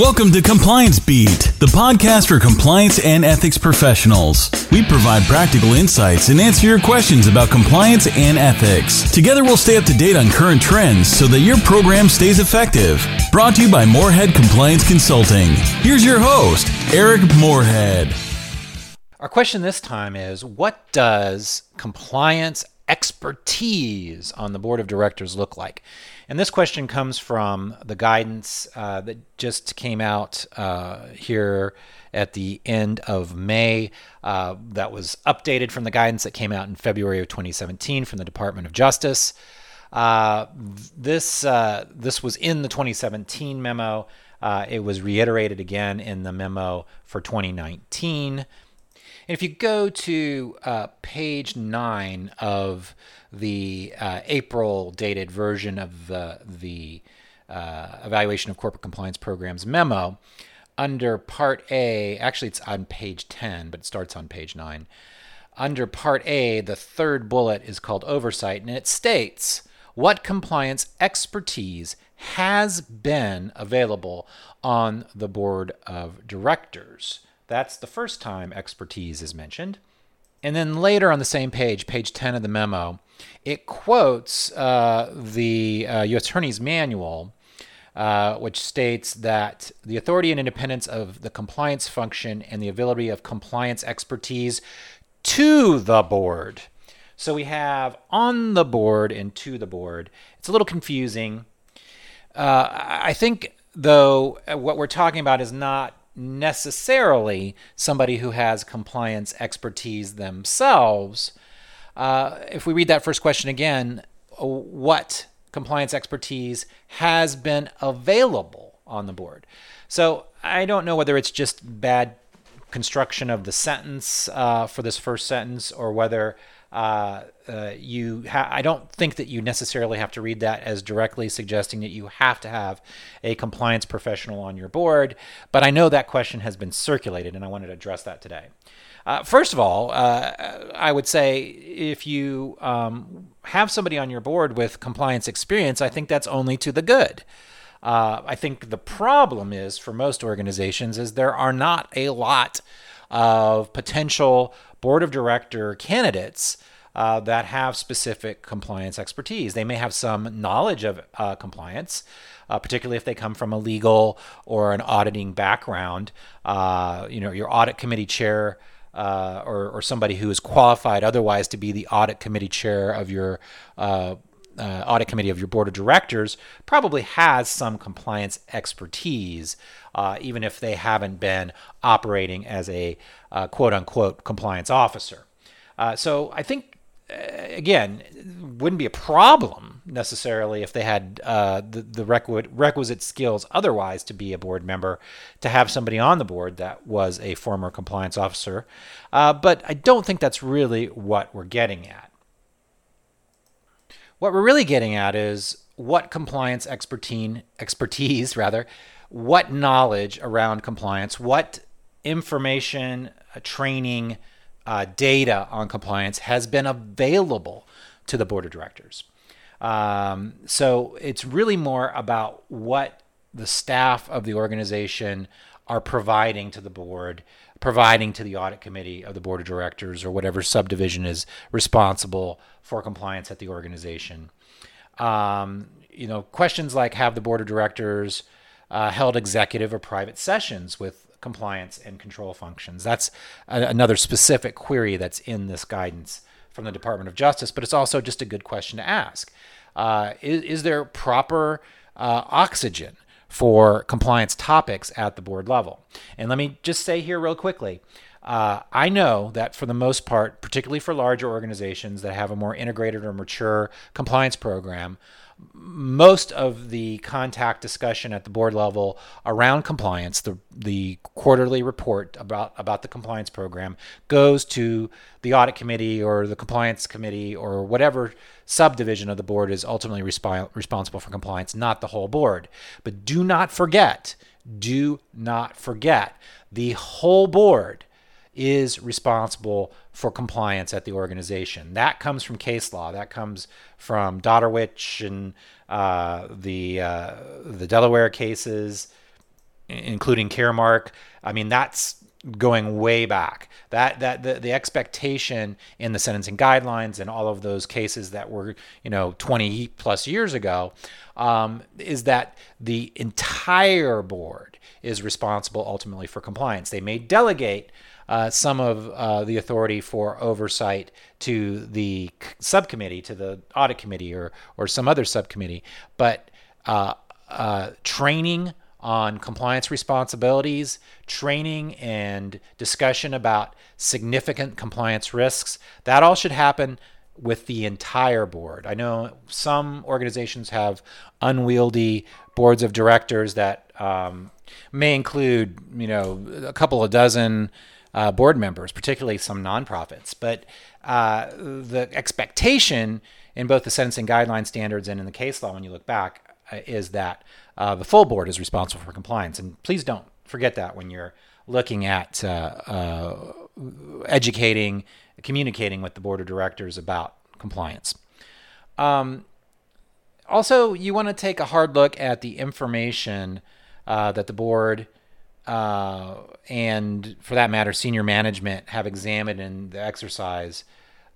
Welcome to Compliance Beat, the podcast for compliance and ethics professionals. We provide practical insights and answer your questions about compliance and ethics. Together, we'll stay up to date on current trends so that your program stays effective. Brought to you by Moorhead Compliance Consulting. Here's your host, Eric Moorhead. Our question this time is What does compliance expertise on the board of directors look like? And this question comes from the guidance uh, that just came out uh, here at the end of May. Uh, that was updated from the guidance that came out in February of 2017 from the Department of Justice. Uh, this uh, this was in the 2017 memo. Uh, it was reiterated again in the memo for 2019. And if you go to page nine of the uh, April dated version of the, the uh, Evaluation of Corporate Compliance Programs memo, under Part A, actually it's on page 10, but it starts on page 9. Under Part A, the third bullet is called Oversight, and it states what compliance expertise has been available on the Board of Directors. That's the first time expertise is mentioned. And then later on the same page, page 10 of the memo, it quotes uh, the uh, U.S. Attorney's Manual, uh, which states that the authority and independence of the compliance function and the availability of compliance expertise to the board. So we have on the board and to the board. It's a little confusing. Uh, I think, though, what we're talking about is not necessarily somebody who has compliance expertise themselves. Uh, if we read that first question again, uh, what compliance expertise has been available on the board? So I don't know whether it's just bad construction of the sentence uh, for this first sentence or whether uh, uh, you ha- I don't think that you necessarily have to read that as directly suggesting that you have to have a compliance professional on your board, but I know that question has been circulated and I wanted to address that today. Uh, first of all, uh, I would say if you um, have somebody on your board with compliance experience, I think that's only to the good. Uh, I think the problem is for most organizations is there are not a lot of potential board of director candidates uh, that have specific compliance expertise. They may have some knowledge of uh, compliance, uh, particularly if they come from a legal or an auditing background. Uh, you know, your audit committee chair. Uh, or, or somebody who is qualified otherwise to be the audit committee chair of your uh, uh, audit committee of your board of directors probably has some compliance expertise, uh, even if they haven't been operating as a uh, quote unquote compliance officer. Uh, so I think again, wouldn't be a problem necessarily if they had uh, the, the requisite, requisite skills otherwise to be a board member, to have somebody on the board that was a former compliance officer. Uh, but I don't think that's really what we're getting at. What we're really getting at is what compliance expertise, expertise rather, what knowledge around compliance, what information, uh, training, uh, data on compliance has been available to the board of directors. Um, so it's really more about what the staff of the organization are providing to the board, providing to the audit committee of the board of directors or whatever subdivision is responsible for compliance at the organization. Um, you know, questions like have the board of directors uh, held executive or private sessions with compliance and control functions. That's a, another specific query that's in this guidance from the Department of Justice, but it's also just a good question to ask. Uh, is, is, there proper uh, oxygen for compliance topics at the board level? And let me just say here, real quickly. Uh, I know that for the most part, particularly for larger organizations that have a more integrated or mature compliance program, most of the contact discussion at the board level around compliance, the the quarterly report about about the compliance program goes to the audit committee or the compliance committee or whatever subdivision of the board is ultimately resp- responsible for compliance, not the whole board. But do not forget, do not forget the whole board is responsible for compliance at the organization. That comes from case law. That comes from Dodderwich and uh, the uh, the Delaware cases. including Caremark. I mean, that's going way back. That that the, the expectation in the sentencing guidelines and all of those cases that were you know 20 plus years ago um, is that the entire board is responsible ultimately for compliance. They may delegate. Uh, some of uh, the authority for oversight to the subcommittee, to the audit committee, or or some other subcommittee, but uh, uh training on compliance responsibilities, training and discussion about significant compliance risks. That all should happen with the entire board. I know some organizations have unwieldy boards of directors that um, may include, you know, a couple of dozen uh, board members, particularly some nonprofits. But uh, the expectation in both the sentencing guideline standards and in the case law, when you look back, uh, is that uh, the full board is responsible for compliance. And please don't forget that when you're looking at uh, uh, educating, communicating with the board of directors about compliance. Um, also, you want to take a hard look at the information that the board uh, and, for that matter, senior management have examined in the exercise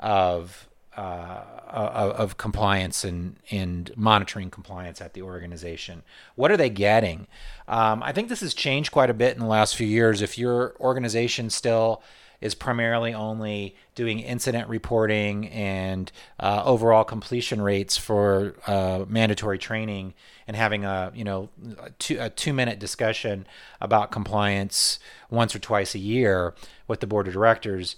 of uh, of compliance and, and monitoring compliance at the organization. What are they getting? Um, I think this has changed quite a bit in the last few years. If your organization still is primarily only doing incident reporting and uh, overall completion rates for uh, mandatory training and having a you know a two, a two minute discussion about compliance once or twice a year with the board of directors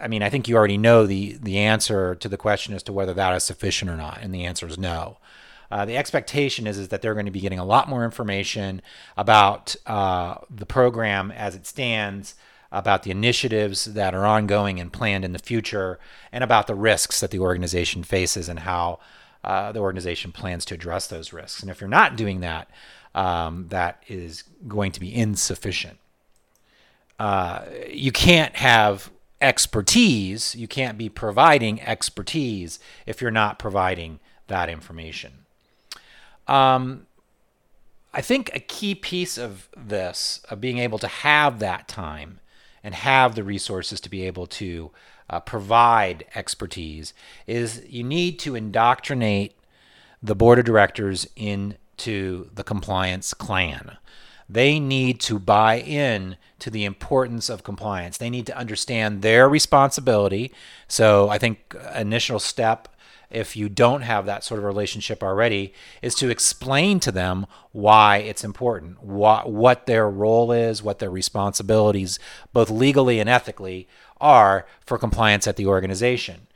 I mean, I think you already know the the answer to the question as to whether that is sufficient or not, and the answer is no. Uh, the expectation is is that they're going to be getting a lot more information about uh, the program as it stands, about the initiatives that are ongoing and planned in the future, and about the risks that the organization faces and how uh, the organization plans to address those risks. And if you're not doing that, um, that is going to be insufficient. Uh, you can't have expertise. You can't be providing expertise if you're not providing that information. Um, I think a key piece of this, of being able to have that time and have the resources to be able to uh, provide expertise, is you need to indoctrinate the board of directors into the compliance clan. They need to buy in to the importance of compliance. They need to understand their responsibility. So I think initial step if you don't have that sort of relationship already is to explain to them why it's important, what what their role is, what their responsibilities both legally and ethically are for compliance at the organization.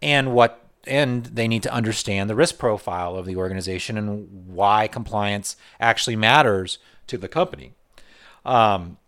And what and they need to understand the risk profile of the organization and why compliance actually matters to the company. Um,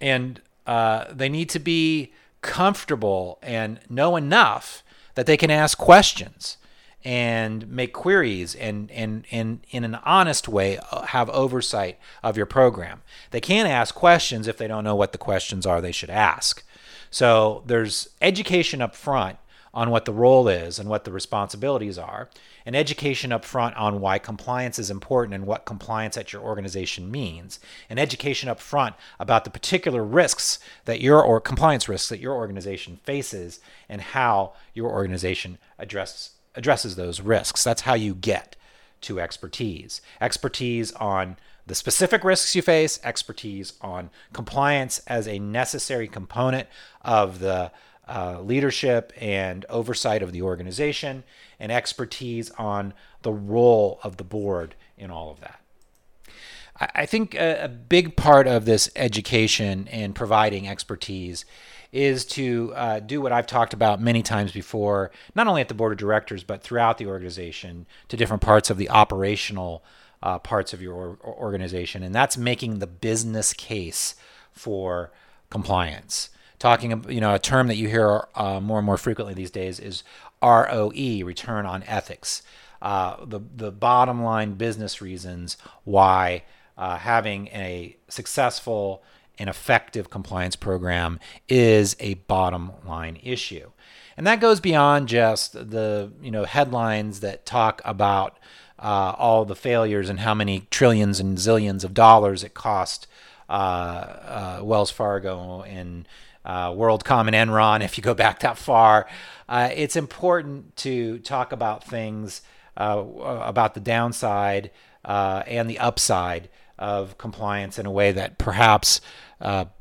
and uh, they need to be comfortable and know enough that they can ask questions and make queries and, and, and in an honest way uh, have oversight of your program. They can't ask questions if they don't know what the questions are they should ask. So there's education up front on what the role is and what the responsibilities are, and education up front on why compliance is important and what compliance at your organization means, and education up front about the particular risks that your or compliance risks that your organization faces and how your organization addresses addresses those risks. That's how you get to expertise. Expertise on the specific risks you face, expertise on compliance as a necessary component of the uh, leadership and oversight of the organization, and expertise on the role of the board in all of that. I, I think a, a, big part of this education and providing expertise is to uh, do what I've talked about many times before, not only at the board of directors, but throughout the organization to different parts of the operational uh, parts of your organization. And that's making the business case for compliance talking, you know, a term that you hear uh, more and more frequently these days is ROE, return on ethics. Uh, the the bottom line business reasons why uh, having a successful and effective compliance program is a bottom line issue, and that goes beyond just the you know headlines that talk about uh, all the failures and how many trillions and zillions of dollars it cost uh, uh, Wells Fargo and uh, WorldCom and Enron, if you go back that far. Uh, it's important to talk about things uh, about the downside and the upside of compliance in a way that perhaps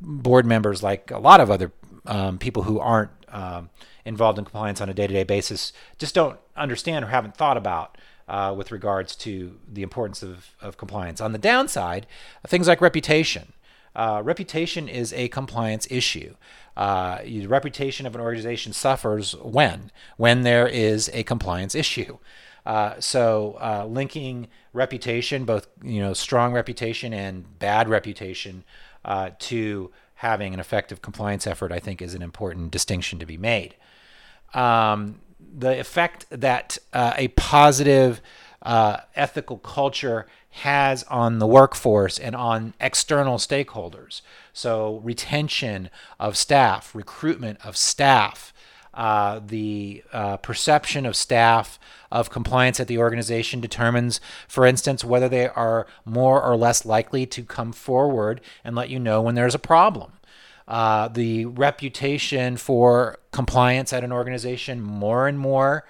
board members, like a lot of other um, people who aren't um, involved in compliance on a day to day basis, just don't understand or haven't thought about uh, with regards to the importance of, of compliance. On the downside, things like reputation. Uh, reputation is a compliance issue. Uh, the reputation of an organization suffers when? When there is a compliance issue. Uh, so uh, linking reputation, both you know strong reputation and bad reputation, uh, to having an effective compliance effort, I think, is an important distinction to be made. Um, the effect that uh, a positive uh, ethical culture has on the workforce and on external stakeholders. So, retention of staff, recruitment of staff, uh, the uh, perception of staff of compliance at the organization determines, for instance, whether they are more or less likely to come forward and let you know when there's a problem. Uh, the reputation for compliance at an organization more and more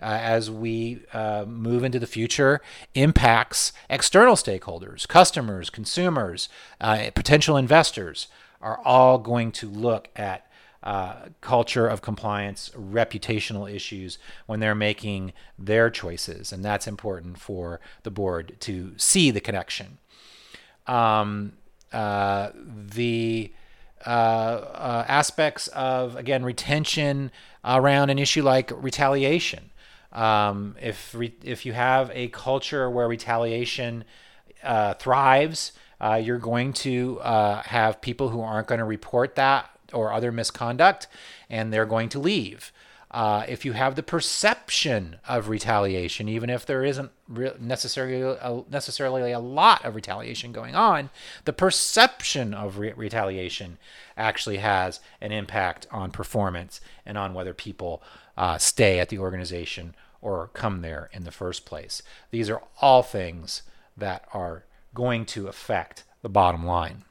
uh, as we uh, move into the future impacts external stakeholders, customers, consumers, uh, potential investors are all going to look at uh, culture of compliance, reputational issues when they're making their choices. And that's important for the board to see the connection. Um, uh, the uh, uh, aspects of again retention around an issue like retaliation. Um, if re- if you have a culture where retaliation uh, thrives, uh, you're going to uh, have people who aren't going to report that or other misconduct, and they're going to leave. Uh, if you have the perception of retaliation, even if there isn't re- necessarily a, necessarily a lot of retaliation going on, the perception of re- retaliation actually has an impact on performance and on whether people uh, stay at the organization or come there in the first place. These are all things that are going to affect the bottom line.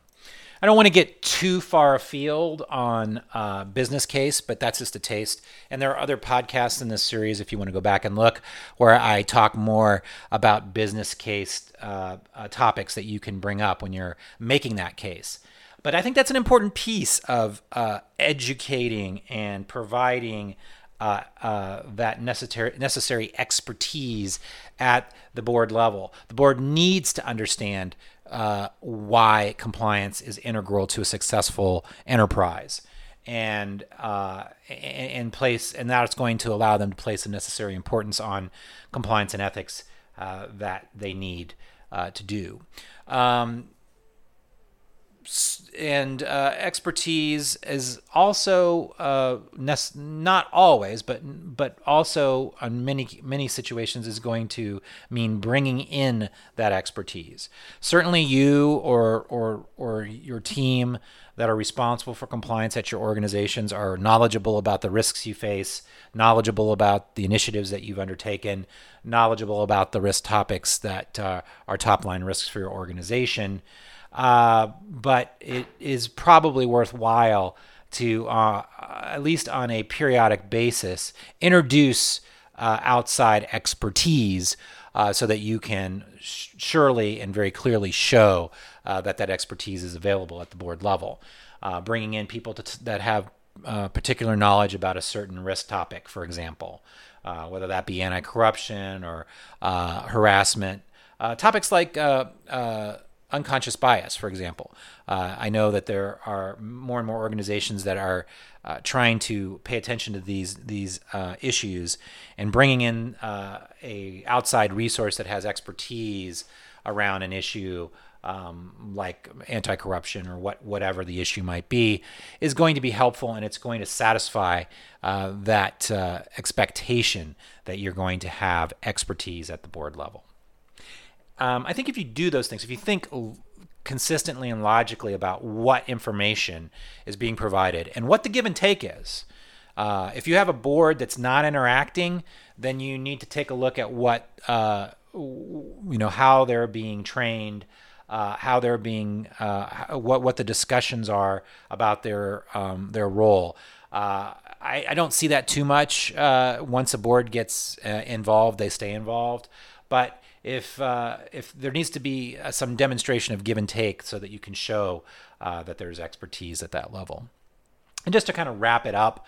I don't want to get too far afield on uh, business case, but that's just a taste. And there are other podcasts in this series, if you want to go back and look, where I talk more about business case uh, uh, topics that you can bring up when you're making that case. But I think that's an important piece of uh, educating and providing uh, uh, that necessary necessary expertise at the board level. The board needs to understand uh, why compliance is integral to a successful enterprise, and uh, and place and that's going to allow them to place the necessary importance on compliance and ethics uh, that they need to do. Um, and uh, expertise is also uh, not always, but but also on many many situations is going to mean bringing in that expertise. Certainly, you or or or your team that are responsible for compliance at your organizations are knowledgeable about the risks you face, knowledgeable about the initiatives that you've undertaken, knowledgeable about the risk topics that uh, are top line risks for your organization. Uh, but it is probably worthwhile to, uh, at least on a periodic basis, introduce uh, outside expertise uh, so that you can sh- surely and very clearly show uh, that that expertise is available at the board level. bringing in people t- that have particular knowledge about a certain risk topic, for example, whether that be anti corruption or harassment. topics like unconscious bias, for example. Uh, I know that there are more and more organizations that are uh, trying to pay attention to these these uh, issues and bringing in uh, a outside resource that has expertise around an issue. Um, like anti-corruption or what whatever the issue might be is going to be helpful and it's going to satisfy uh, that uh, expectation that you're going to have expertise at the board level. Um, I think if you do those things, if you think consistently and logically about what information is being provided and what the give and take is, uh, if you have a board that's not interacting, then you need to take a look at what uh, you know how they're being trained, uh, how they're being, uh, what what the discussions are about their um, their role. Uh, I, I, don't see that too much. Uh, once a board gets uh, involved, they stay involved. But if uh, if there needs to be some demonstration of give and take, so that you can show that there's expertise at that level. And just to kind of wrap it up,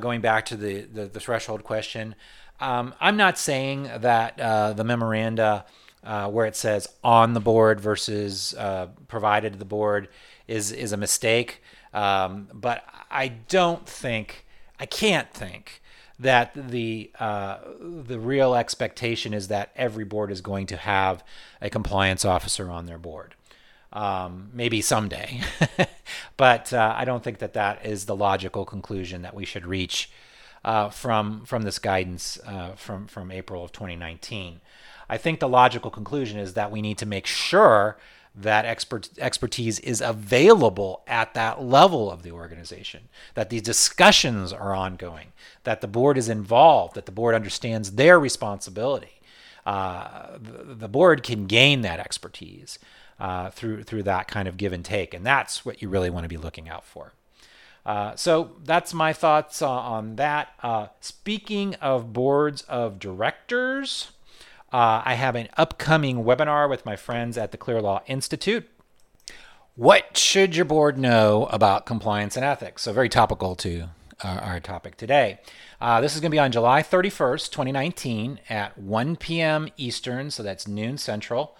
going back to the, the, the threshold question, um, I'm not saying that uh, the memoranda uh, where it says on the board versus uh, provided to the board is is a mistake. Um, but I don't think I can't think that the uh, the real expectation is that every board is going to have a compliance officer on their board. Um, maybe someday, but uh, I don't think that that is the logical conclusion that we should reach uh, from from this guidance uh, from from April of 2019. I think the logical conclusion is that we need to make sure that expert expertise is available at that level of the organization, that these discussions are ongoing, that the board is involved, that the board understands their responsibility. Uh, the, the, board can gain that expertise uh, through through that kind of give and take, and that's what you really want to be looking out for. Uh, so that's my thoughts on that. Uh, speaking of boards of directors, uh, I have an upcoming webinar with my friends at the Clear Law Institute. What should your board know about compliance and ethics? So, very topical to our, our topic today. Uh, this is going to be on July 31st, 2019, at 1 p.m. Eastern, so that's noon Central.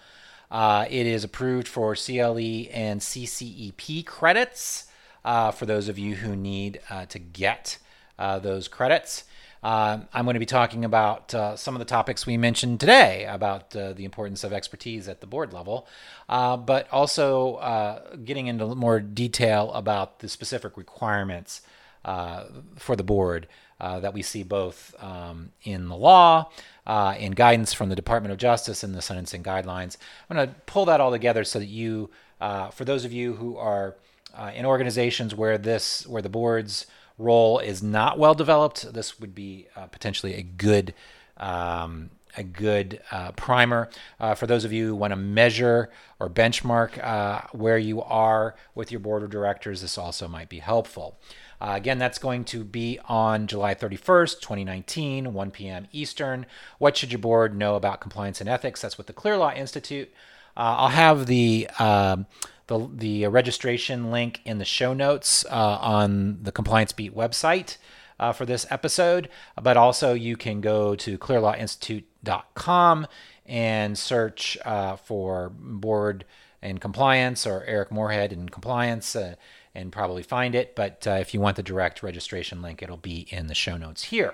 Uh, it is approved for CLE and CCEP credits uh, for those of you who need uh, to get uh, those credits. Uh, I'm going to be talking about uh, some of the topics we mentioned today about uh, the importance of expertise at the board level, but also getting into more detail about the specific requirements for the board that we see both um, in the law, uh, in guidance from the Department of Justice and the sentencing guidelines. I'm going to pull that all together so that you, uh, for those of you who are uh, in organizations where this where the board's role is not well developed, this would be uh, potentially a good um, a good uh, primer uh, for those of you who want to measure or benchmark uh, where you are with your board of directors. This also might be helpful. Uh, again, that's going to be on July 31st, 2019, 1 p.m. Eastern. What should your board know about compliance and ethics? That's with the Clear Law Institute. Uh, I'll have the um, the, the registration link in the show notes uh, on the Compliance Beat website uh, for this episode, but also you can go to clearlawinstitute.com and search uh, for board and compliance or Eric Moorhead and compliance uh, and probably find it. But uh, if you want the direct registration link, it'll be in the show notes here.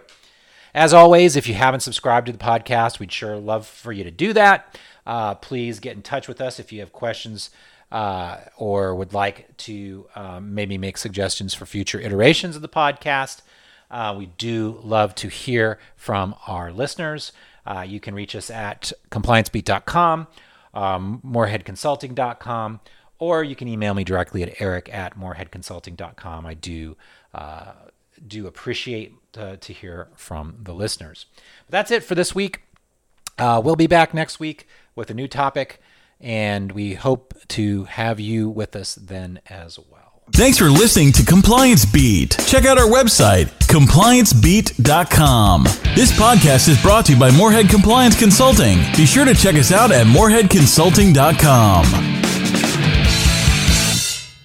As always, if you haven't subscribed to the podcast, we'd sure love for you to do that. Uh, please get in touch with us if you have questions uh, or would like to um, maybe make suggestions for future iterations of the podcast. Uh, we do love to hear from our listeners. Uh, you can reach us at compliancebeat.com, um, moorheadconsulting.com, or you can email me directly at eric at moorheadconsulting.com. I do uh, do appreciate uh, to hear from the listeners. But that's it for this week. Uh, we'll be back next week with a new topic and we hope to have you with us then as well. Thanks for listening to Compliance Beat. Check out our website, compliancebeat.com. This podcast is brought to you by Moorhead Compliance Consulting. Be sure to check us out at moorheadconsulting.com.